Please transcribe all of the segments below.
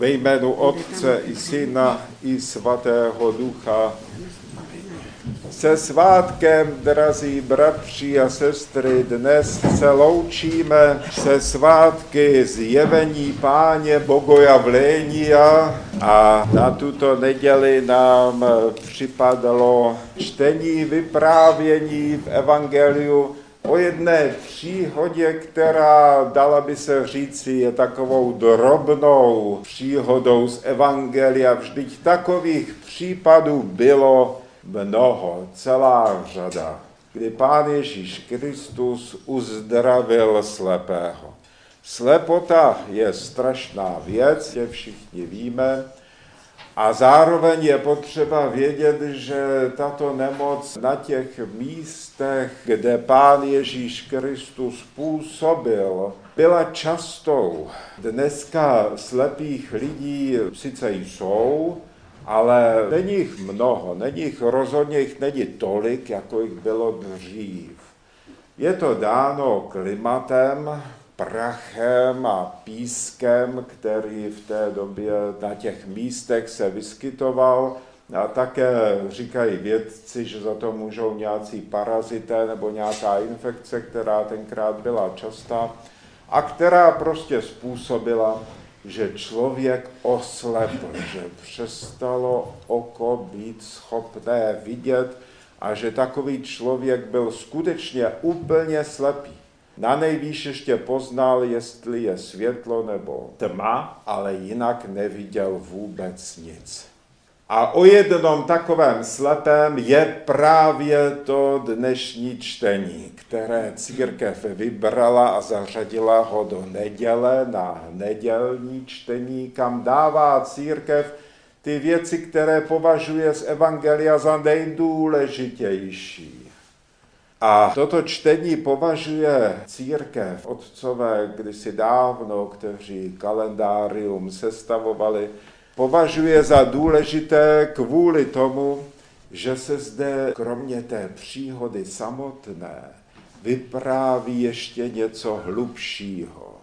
Ve jménu Otce i Syna i Svatého Ducha. Se svátkem, drazí bratři a sestry, dnes se loučíme se svátky zjevení Páně Bogojavlénia a na tuto neděli nám připadlo čtení vyprávění v Evangeliu o jedné příhodě, která, dala by se říci, je takovou drobnou příhodou z Evangelia. Vždyť takových případů bylo mnoho, celá řada, kdy Pán Ježíš Kristus uzdravil slepého. Slepota je strašná věc, je všichni víme, a zároveň je potřeba vědět, že tato nemoc na těch místech, kde Pán Ježíš Kristus působil, byla častou. Dneska slepých lidí sice jsou, ale není jich mnoho, není jich rozhodně jich není tolik, jako jich bylo dřív. Je to dáno klimatem, prachem a pískem, který v té době na těch místech se vyskytoval. A také říkají vědci, že za to můžou nějací parazité nebo nějaká infekce, která tenkrát byla častá a která prostě způsobila, že člověk oslepl, že přestalo oko být schopné vidět a že takový člověk byl skutečně úplně slepý. Na nejvýš ještě poznal, jestli je světlo nebo tma, ale jinak neviděl vůbec nic. A o jednom takovém slepém je právě to dnešní čtení, které církev vybrala a zařadila ho do neděle na nedělní čtení, kam dává církev ty věci, které považuje z Evangelia za nejdůležitější. A toto čtení považuje církev, otcové kdysi dávno, kteří kalendárium sestavovali, považuje za důležité kvůli tomu, že se zde kromě té příhody samotné vypráví ještě něco hlubšího.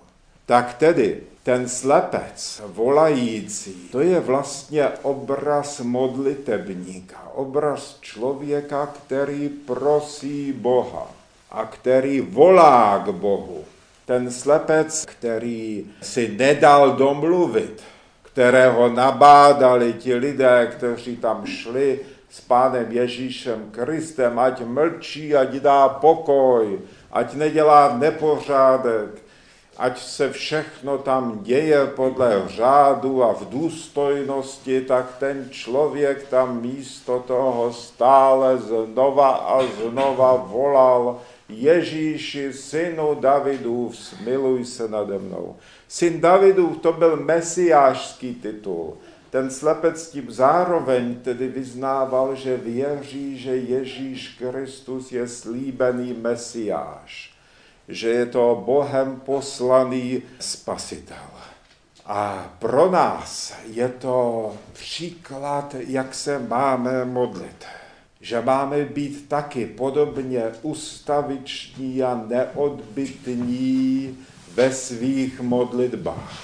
Tak tedy ten slepec volající, to je vlastně obraz modlitebníka, obraz člověka, který prosí Boha a který volá k Bohu. Ten slepec, který si nedal domluvit, kterého nabádali ti lidé, kteří tam šli s pánem Ježíšem Kristem, ať mlčí, ať dá pokoj, ať nedělá nepořádek, ať se všechno tam děje podle řádu a v důstojnosti, tak ten člověk tam místo toho stále znova a znova volal Ježíši, synu Davidův, smiluj se nade mnou. Syn Davidův to byl mesiášský titul. Ten slepec tím zároveň tedy vyznával, že věří, že Ježíš Kristus je slíbený mesiáš že je to Bohem poslaný spasitel. A pro nás je to příklad, jak se máme modlit. Že máme být taky podobně ustaviční a neodbytní ve svých modlitbách.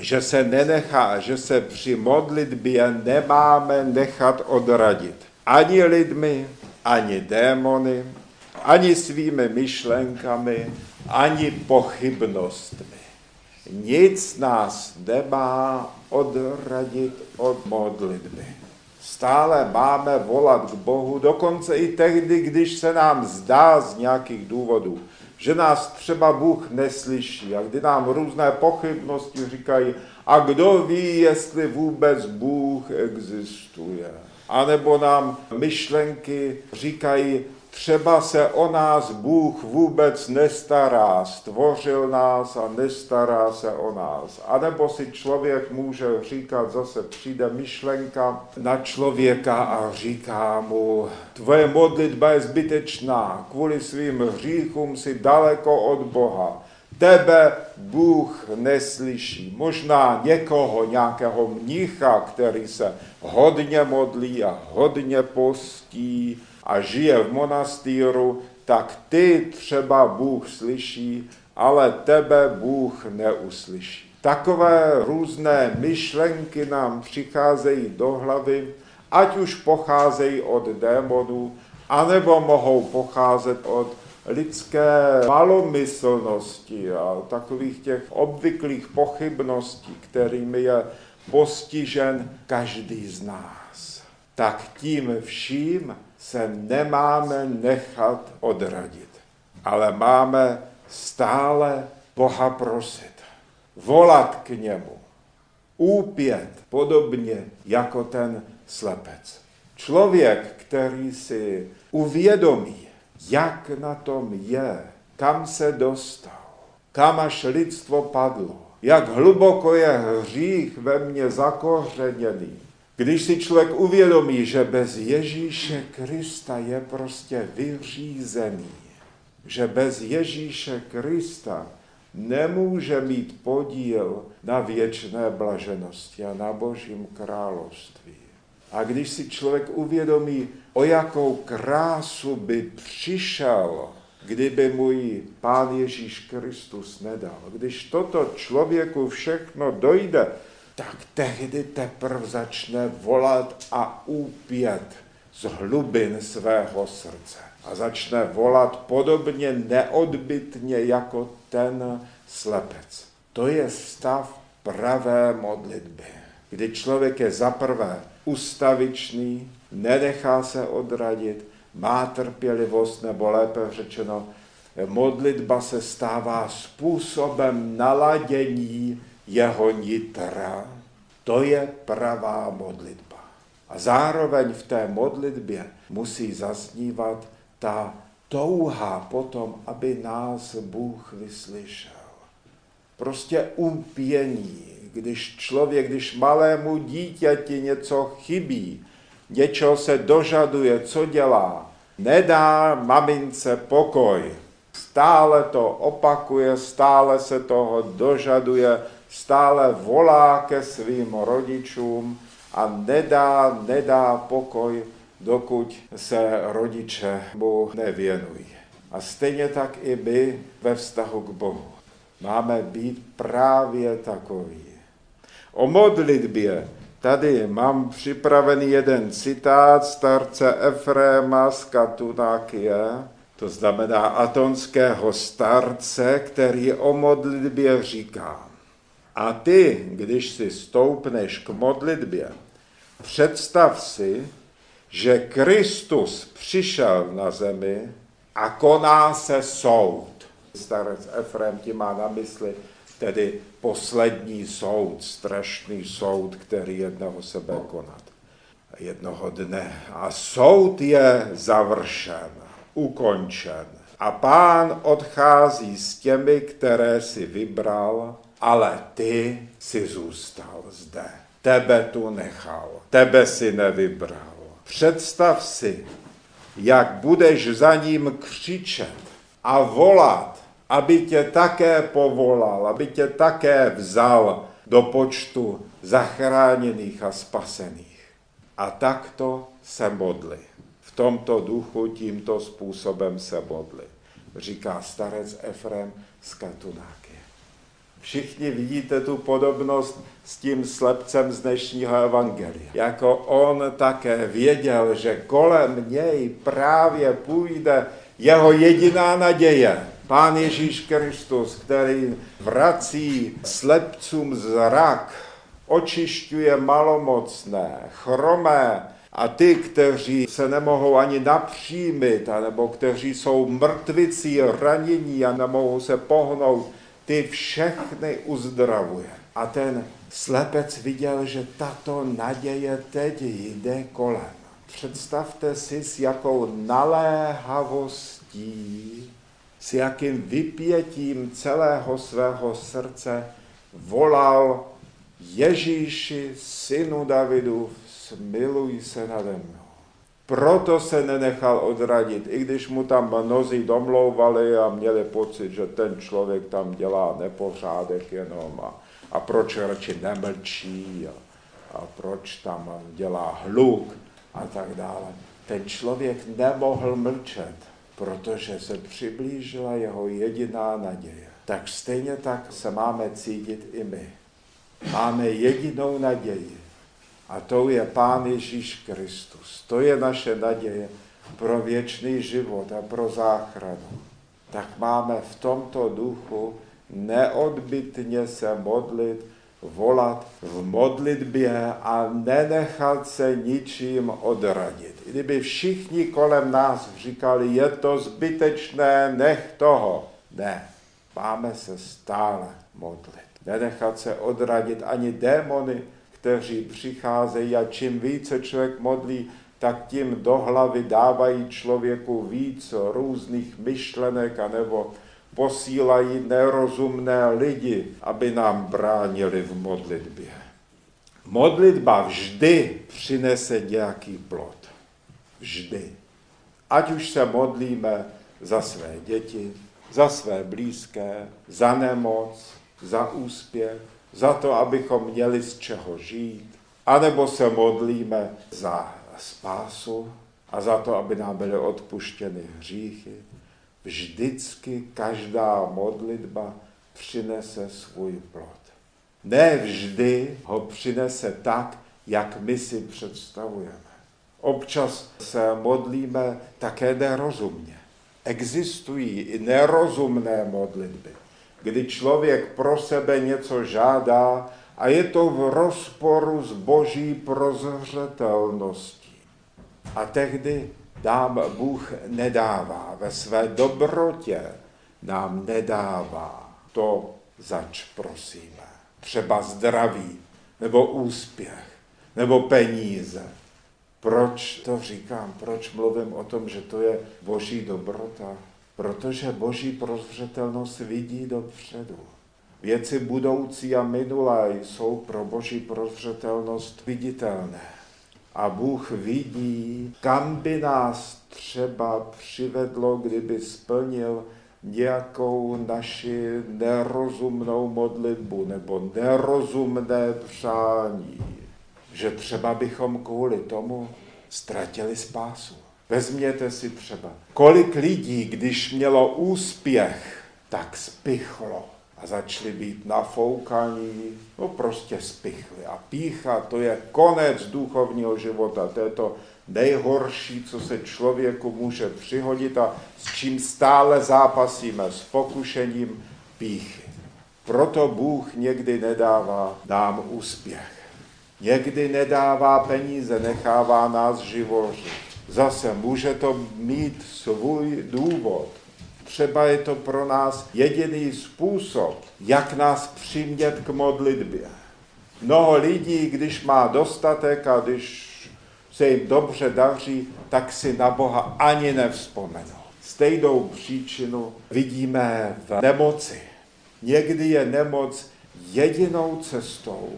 Že se nenechá, že se při modlitbě nemáme nechat odradit ani lidmi, ani démony, ani svými myšlenkami, ani pochybnostmi. Nic nás nemá odradit od modlitby. Stále máme volat k Bohu, dokonce i tehdy, když se nám zdá z nějakých důvodů, že nás třeba Bůh neslyší a kdy nám různé pochybnosti říkají, a kdo ví, jestli vůbec Bůh existuje. A nebo nám myšlenky říkají, Třeba se o nás Bůh vůbec nestará, stvořil nás a nestará se o nás. A nebo si člověk může říkat, zase přijde myšlenka na člověka a říká mu, tvoje modlitba je zbytečná, kvůli svým hříchům si daleko od Boha. Tebe Bůh neslyší. Možná někoho, nějakého mnicha, který se hodně modlí a hodně postí, a žije v monastýru, tak ty třeba Bůh slyší, ale tebe Bůh neuslyší. Takové různé myšlenky nám přicházejí do hlavy, ať už pocházejí od démonů, anebo mohou pocházet od lidské malomyslnosti a takových těch obvyklých pochybností, kterými je postižen každý z nás. Tak tím vším se nemáme nechat odradit, ale máme stále Boha prosit, volat k němu, úpět, podobně jako ten slepec. Člověk, který si uvědomí, jak na tom je, kam se dostal, kam až lidstvo padlo, jak hluboko je hřích ve mně zakořeněný. Když si člověk uvědomí, že bez Ježíše Krista je prostě vyřízený, že bez Ježíše Krista nemůže mít podíl na věčné blaženosti a na Božím království. A když si člověk uvědomí, o jakou krásu by přišel, kdyby můj Pán Ježíš Kristus nedal. Když toto člověku všechno dojde, tak tehdy teprve začne volat a úpět z hlubin svého srdce. A začne volat podobně neodbitně jako ten slepec. To je stav pravé modlitby, kdy člověk je zaprvé ustavičný, nenechá se odradit, má trpělivost, nebo lépe řečeno, modlitba se stává způsobem naladění jeho nitra. To je pravá modlitba. A zároveň v té modlitbě musí zaznívat ta touha potom, aby nás Bůh vyslyšel. Prostě upění, když člověk, když malému dítěti něco chybí, něčeho se dožaduje, co dělá, nedá mamince pokoj. Stále to opakuje, stále se toho dožaduje, stále volá ke svým rodičům a nedá, nedá pokoj, dokud se rodiče mu nevěnují. A stejně tak i my ve vztahu k Bohu. Máme být právě takový. O modlitbě tady mám připravený jeden citát starce Efréma z Katunákie, to znamená atonského starce, který o modlitbě říká. A ty, když si stoupneš k modlitbě, představ si, že Kristus přišel na zemi a koná se soud. Starec Efrem ti má na mysli tedy poslední soud, strašný soud, který jednoho se bude konat. Jednoho dne. A soud je završen, ukončen. A pán odchází s těmi, které si vybral, ale ty si zůstal zde. Tebe tu nechal, tebe si nevybral. Představ si, jak budeš za ním křičet a volat, aby tě také povolal, aby tě také vzal do počtu zachráněných a spasených. A takto se modli. V tomto duchu tímto způsobem se modli. Říká starec Efrem z Katunáky. Všichni vidíte tu podobnost s tím slepcem z dnešního evangelia. Jako on také věděl, že kolem něj právě půjde jeho jediná naděje. Pán Ježíš Kristus, který vrací slepcům zrak, očišťuje malomocné, chromé a ty, kteří se nemohou ani napřímit, nebo kteří jsou mrtvicí, ranění a nemohou se pohnout, ty všechny uzdravuje. A ten slepec viděl, že tato naděje teď jde kolem. Představte si, s jakou naléhavostí s jakým vypětím celého svého srdce volal Ježíši, synu Davidu, smiluj se nade mnou. Proto se nenechal odradit, i když mu tam mnozí domlouvali a měli pocit, že ten člověk tam dělá nepořádek jenom a, a proč radši nemlčí a, a proč tam dělá hluk a tak dále. Ten člověk nemohl mlčet protože se přiblížila jeho jediná naděje. Tak stejně tak se máme cítit i my. máme jedinou naději. A to je Pán Ježíš Kristus. To je naše naděje pro věčný život a pro záchranu. Tak máme v tomto duchu neodbytně se modlit, volat v modlitbě a nenechat se ničím odradit. Kdyby všichni kolem nás říkali, je to zbytečné, nech toho. Ne, máme se stále modlit. Nenechat se odradit ani démony, kteří přicházejí a čím více člověk modlí, tak tím do hlavy dávají člověku víc různých myšlenek anebo posílají nerozumné lidi, aby nám bránili v modlitbě. Modlitba vždy přinese nějaký plod. Vždy. Ať už se modlíme za své děti, za své blízké, za nemoc, za úspěch, za to, abychom měli z čeho žít, anebo se modlíme za spásu a za to, aby nám byly odpuštěny hříchy. Vždycky každá modlitba přinese svůj plod. Ne vždy ho přinese tak, jak my si představujeme. Občas se modlíme také nerozumně. Existují i nerozumné modlitby, kdy člověk pro sebe něco žádá a je to v rozporu s boží prozřetelností. A tehdy nám Bůh nedává ve své dobrotě, nám nedává to, zač prosíme. Třeba zdraví, nebo úspěch, nebo peníze. Proč to říkám? Proč mluvím o tom, že to je boží dobrota? Protože boží prozřetelnost vidí dopředu. Věci budoucí a minulé jsou pro boží prozřetelnost viditelné. A Bůh vidí, kam by nás třeba přivedlo, kdyby splnil nějakou naši nerozumnou modlitbu nebo nerozumné přání, že třeba bychom kvůli tomu ztratili spásu. Vezměte si třeba, kolik lidí, když mělo úspěch, tak spichlo a začali být nafoukaní, no prostě spichli. A pícha, to je konec duchovního života, to je to nejhorší, co se člověku může přihodit a s čím stále zápasíme, s pokušením píchy. Proto Bůh někdy nedává nám úspěch. Někdy nedává peníze, nechává nás živořit. Zase může to mít svůj důvod třeba je to pro nás jediný způsob, jak nás přimět k modlitbě. Mnoho lidí, když má dostatek a když se jim dobře daří, tak si na Boha ani nevzpomenou. Stejnou příčinu vidíme v nemoci. Někdy je nemoc jedinou cestou,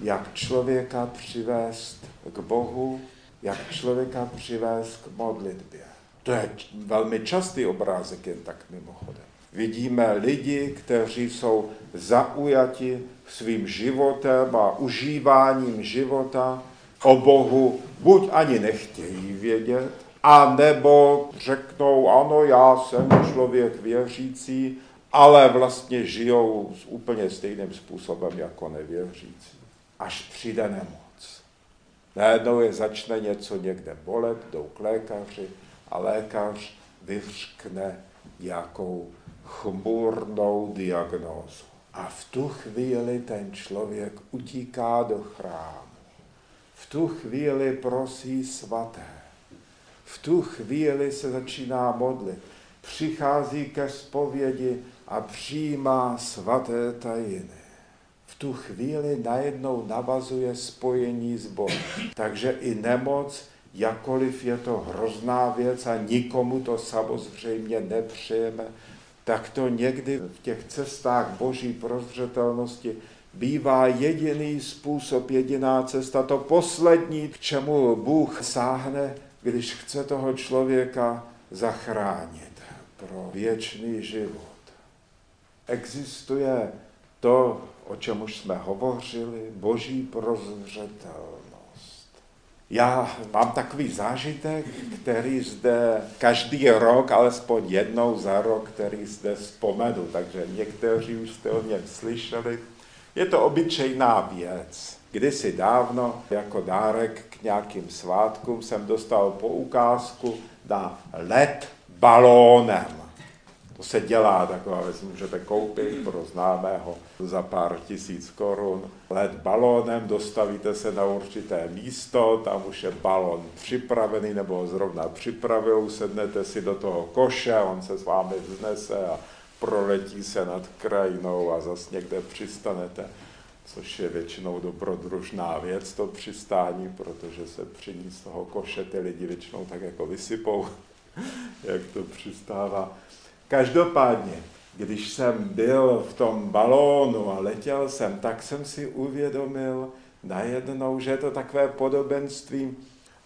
jak člověka přivést k Bohu, jak člověka přivést k modlitbě. To je velmi častý obrázek, jen tak mimochodem. Vidíme lidi, kteří jsou zaujati svým životem a užíváním života o Bohu buď ani nechtějí vědět, a nebo řeknou, ano, já jsem člověk věřící, ale vlastně žijou s úplně stejným způsobem jako nevěřící. Až přijde nemoc. Najednou je začne něco někde bolet, jdou k lékaři, a lékař vyřkne nějakou chmurnou diagnózu. A v tu chvíli ten člověk utíká do chrámu. V tu chvíli prosí svaté. V tu chvíli se začíná modlit. Přichází ke zpovědi a přijímá svaté tajiny. V tu chvíli najednou navazuje spojení s Bohem. Takže i nemoc jakoliv je to hrozná věc a nikomu to samozřejmě nepřejeme, tak to někdy v těch cestách boží prozřetelnosti bývá jediný způsob, jediná cesta, to poslední, k čemu Bůh sáhne, když chce toho člověka zachránit pro věčný život. Existuje to, o čem už jsme hovořili, boží prozřetel já mám takový zážitek, který zde každý rok, alespoň jednou za rok, který zde vzpomenu, takže někteří už jste o něm slyšeli. Je to obyčejná věc. Kdysi dávno jako dárek k nějakým svátkům jsem dostal poukázku na let balónem. To se dělá, taková věc můžete koupit pro známého za pár tisíc korun. Let balónem, dostavíte se na určité místo, tam už je balon připravený, nebo zrovna připravil, sednete si do toho koše, on se s vámi vznese a proletí se nad krajinou a zase někde přistanete což je většinou dobrodružná věc, to přistání, protože se při ní z toho koše ty lidi většinou tak jako vysypou, jak to přistává. Každopádně, když jsem byl v tom balónu a letěl jsem, tak jsem si uvědomil najednou, že je to takové podobenství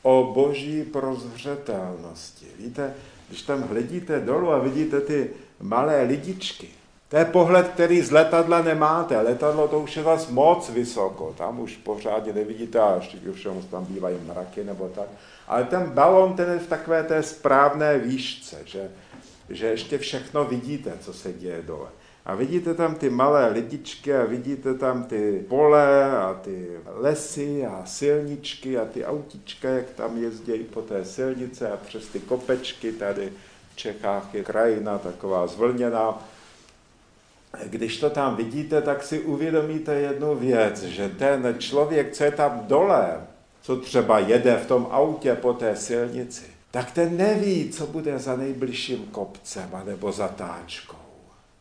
o boží prozřetelnosti. Víte, když tam hledíte dolů a vidíte ty malé lidičky, to je pohled, který z letadla nemáte. Letadlo to už je vás moc vysoko, tam už pořádně nevidíte a ještě už tam bývají mraky nebo tak. Ale ten balon, ten je v takové té správné výšce, že, že ještě všechno vidíte, co se děje dole. A vidíte tam ty malé lidičky a vidíte tam ty pole a ty lesy a silničky a ty autička, jak tam jezdí po té silnice a přes ty kopečky tady v Čechách je krajina taková zvlněná když to tam vidíte, tak si uvědomíte jednu věc, že ten člověk, co je tam dole, co třeba jede v tom autě po té silnici, tak ten neví, co bude za nejbližším kopcem nebo zatáčkou.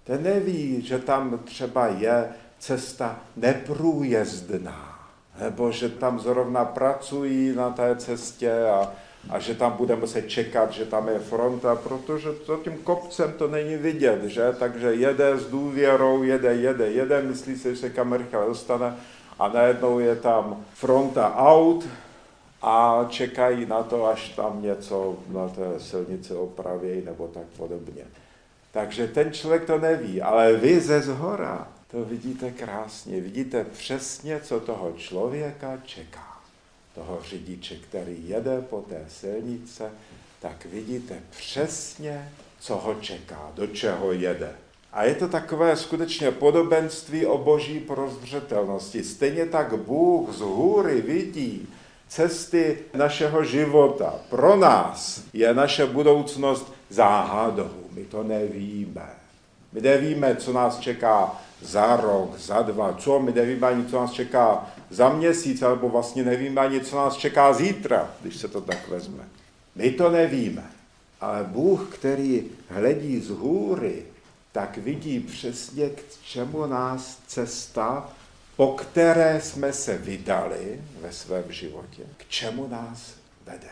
Ten neví, že tam třeba je cesta neprůjezdná, nebo že tam zrovna pracují na té cestě a a že tam bude muset čekat, že tam je fronta, protože za tím kopcem to není vidět, že? Takže jede s důvěrou, jede, jede, jede, myslí si, že se kam rychle dostane a najednou je tam fronta aut a čekají na to, až tam něco na té silnici opraví nebo tak podobně. Takže ten člověk to neví, ale vy ze zhora to vidíte krásně, vidíte přesně, co toho člověka čeká toho řidiče, který jede po té silnice, tak vidíte přesně, co ho čeká, do čeho jede. A je to takové skutečně podobenství o boží prozřetelnosti. Stejně tak Bůh z hůry vidí cesty našeho života. Pro nás je naše budoucnost záhadou. My to nevíme. My nevíme, co nás čeká za rok, za dva, co my nevíme ani, co nás čeká za měsíc, alebo vlastně nevíme ani, co nás čeká zítra, když se to tak vezme. My to nevíme, ale Bůh, který hledí z hůry, tak vidí přesně, k čemu nás cesta, po které jsme se vydali ve svém životě, k čemu nás vede.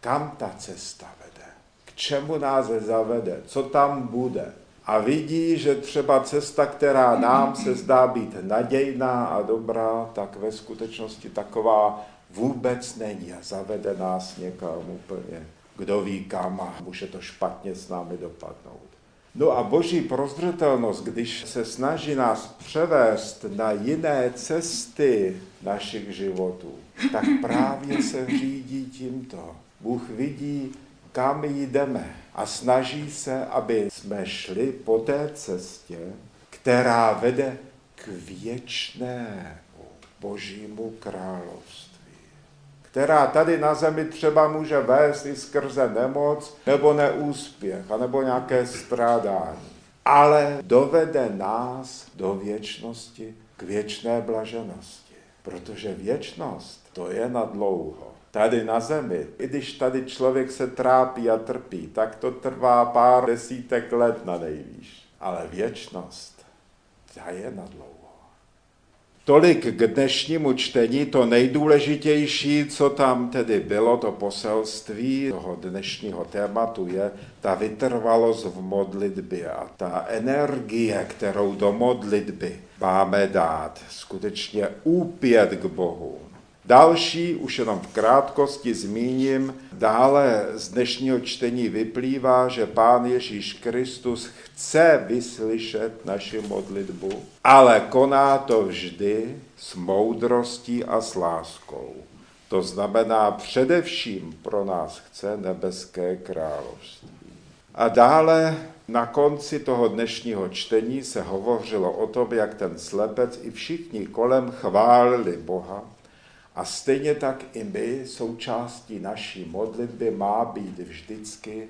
Kam ta cesta vede? K čemu nás zavede? Co tam bude? a vidí, že třeba cesta, která nám se zdá být nadějná a dobrá, tak ve skutečnosti taková vůbec není a zavede nás někam úplně, kdo ví kam a může to špatně s námi dopadnout. No a boží prozřetelnost, když se snaží nás převést na jiné cesty našich životů, tak právě se řídí tímto. Bůh vidí, kam jdeme a snaží se, aby jsme šli po té cestě, která vede k věčnému božímu království, která tady na zemi třeba může vést i skrze nemoc nebo neúspěch, nebo nějaké strádání, ale dovede nás do věčnosti, k věčné blaženosti, protože věčnost to je na dlouho tady na zemi, i když tady člověk se trápí a trpí, tak to trvá pár desítek let na nejvýš. Ale věčnost, ta je na dlouho. Tolik k dnešnímu čtení, to nejdůležitější, co tam tedy bylo, to poselství toho dnešního tématu je ta vytrvalost v modlitbě a ta energie, kterou do modlitby máme dát, skutečně úpět k Bohu, Další, už jenom v krátkosti zmíním, dále z dnešního čtení vyplývá, že Pán Ježíš Kristus chce vyslyšet naši modlitbu, ale koná to vždy s moudrostí a s láskou. To znamená, především pro nás chce nebeské království. A dále Na konci toho dnešního čtení se hovořilo o tom, jak ten slepec i všichni kolem chválili Boha. A stejně tak i my, součástí naší modlitby, má být vždycky,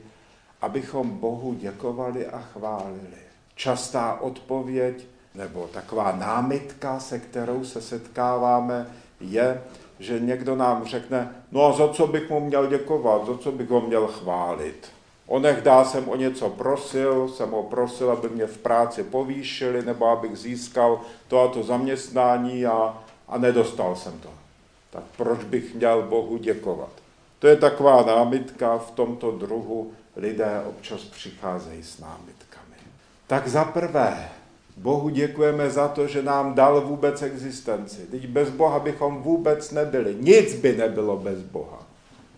abychom Bohu děkovali a chválili. Častá odpověď nebo taková námitka, se kterou se setkáváme, je, že někdo nám řekne, no a za co bych mu měl děkovat, za co bych ho měl chválit. Onehdá jsem o něco prosil, jsem ho prosil, aby mě v práci povýšili, nebo abych získal to a to zaměstnání a, a nedostal jsem to. Tak proč bych měl Bohu děkovat? To je taková námitka, v tomto druhu lidé občas přicházejí s námitkami. Tak za prvé, Bohu děkujeme za to, že nám dal vůbec existenci. Teď bez Boha bychom vůbec nebyli. Nic by nebylo bez Boha.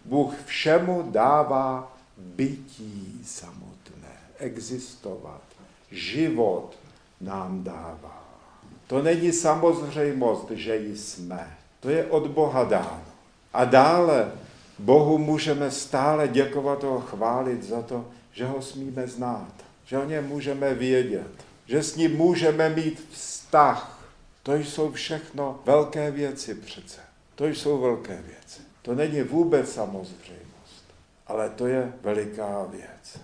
Bůh všemu dává bytí samotné, existovat. Život nám dává. To není samozřejmost, že jsme. To je od Boha dáno. A dále Bohu můžeme stále děkovat a chválit za to, že ho smíme znát, že o něm můžeme vědět, že s ním můžeme mít vztah. To jsou všechno velké věci přece. To jsou velké věci. To není vůbec samozřejmost, ale to je veliká věc.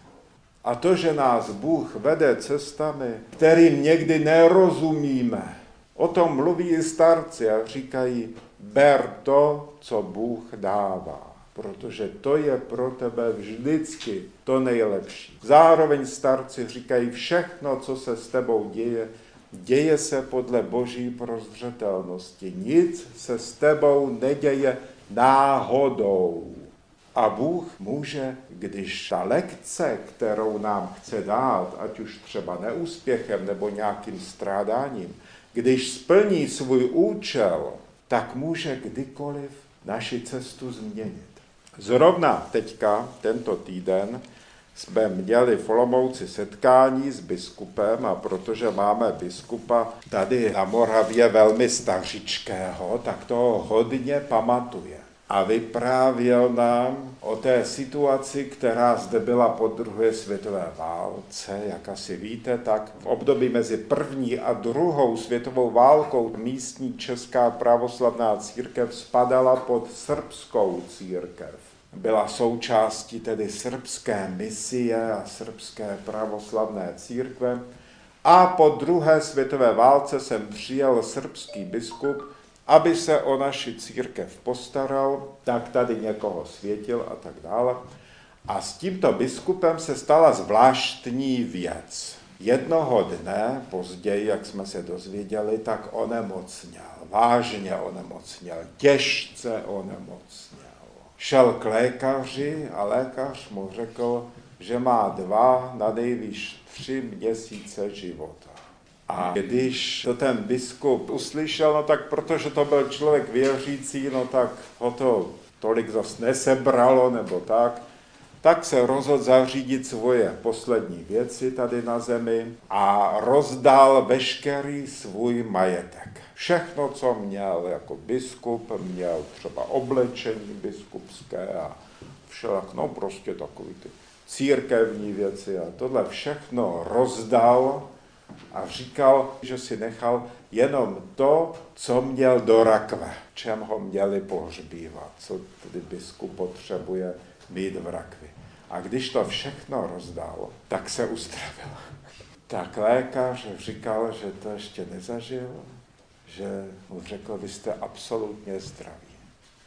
A to, že nás Bůh vede cestami, kterým někdy nerozumíme, o tom mluví i starci a říkají, ber to, co Bůh dává protože to je pro tebe vždycky to nejlepší. Zároveň starci říkají, všechno, co se s tebou děje, děje se podle boží prozřetelnosti. Nic se s tebou neděje náhodou. A Bůh může, když ta lekce, kterou nám chce dát, ať už třeba neúspěchem nebo nějakým strádáním, když splní svůj účel, tak může kdykoliv naši cestu změnit. Zrovna teďka, tento týden, jsme měli v Olomouci setkání s biskupem a protože máme biskupa tady na Moravě velmi stařičkého, tak to hodně pamatuje. A vyprávěl nám o té situaci, která zde byla po druhé světové válce. Jak asi víte, tak v období mezi první a druhou světovou válkou místní česká pravoslavná církev spadala pod srbskou církev byla součástí tedy srbské misie a srbské pravoslavné církve. A po druhé světové válce jsem přijel srbský biskup, aby se o naši církev postaral, tak tady někoho světil a tak dále. A s tímto biskupem se stala zvláštní věc. Jednoho dne, později, jak jsme se dozvěděli, tak onemocněl. Vážně onemocněl, těžce onemocněl šel k lékaři a lékař mu řekl, že má dva, na nejvýš tři měsíce života. A když to ten biskup uslyšel, no tak protože to byl člověk věřící, no tak ho to tolik zas nesebralo nebo tak, tak se rozhodl zařídit svoje poslední věci tady na zemi a rozdal veškerý svůj majetek. Všechno, co měl jako biskup, měl třeba oblečení biskupské a všelak, no prostě takový ty církevní věci a tohle všechno rozdal a říkal, že si nechal jenom to, co měl do rakve, čem ho měli pohřbívat, co tedy biskup potřebuje mít v rakvi. A když to všechno rozdal, tak se uzdravil. Tak lékař říkal, že to ještě nezažil, že mu řekl, vy jste absolutně zdraví.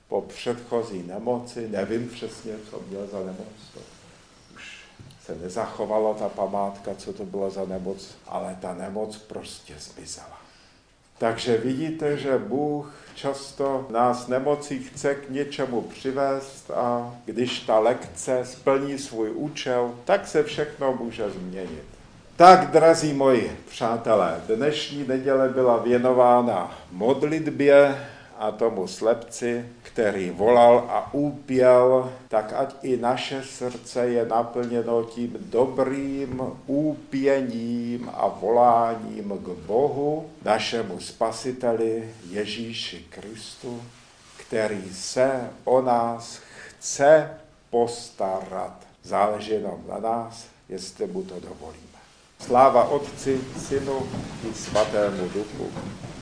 Po předchozí nemoci, nevím přesně, co měl za nemoc, se nezachovala ta památka, co to bylo za nemoc, ale ta nemoc prostě zmizela. Takže vidíte, že Bůh často nás nemocí chce k něčemu přivést a když ta lekce splní svůj účel, tak se všechno může změnit. Tak, drazí moji přátelé, dnešní neděle byla věnována modlitbě a tomu slepci, který volal a úpěl, tak ať i naše srdce je naplněno tím dobrým úpěním a voláním k Bohu, našemu spasiteli Ježíši Kristu, který se o nás chce postarat. Záleží jenom na nás, jestli mu to dovolíme. Sláva Otci, Synu i Svatému Duchu.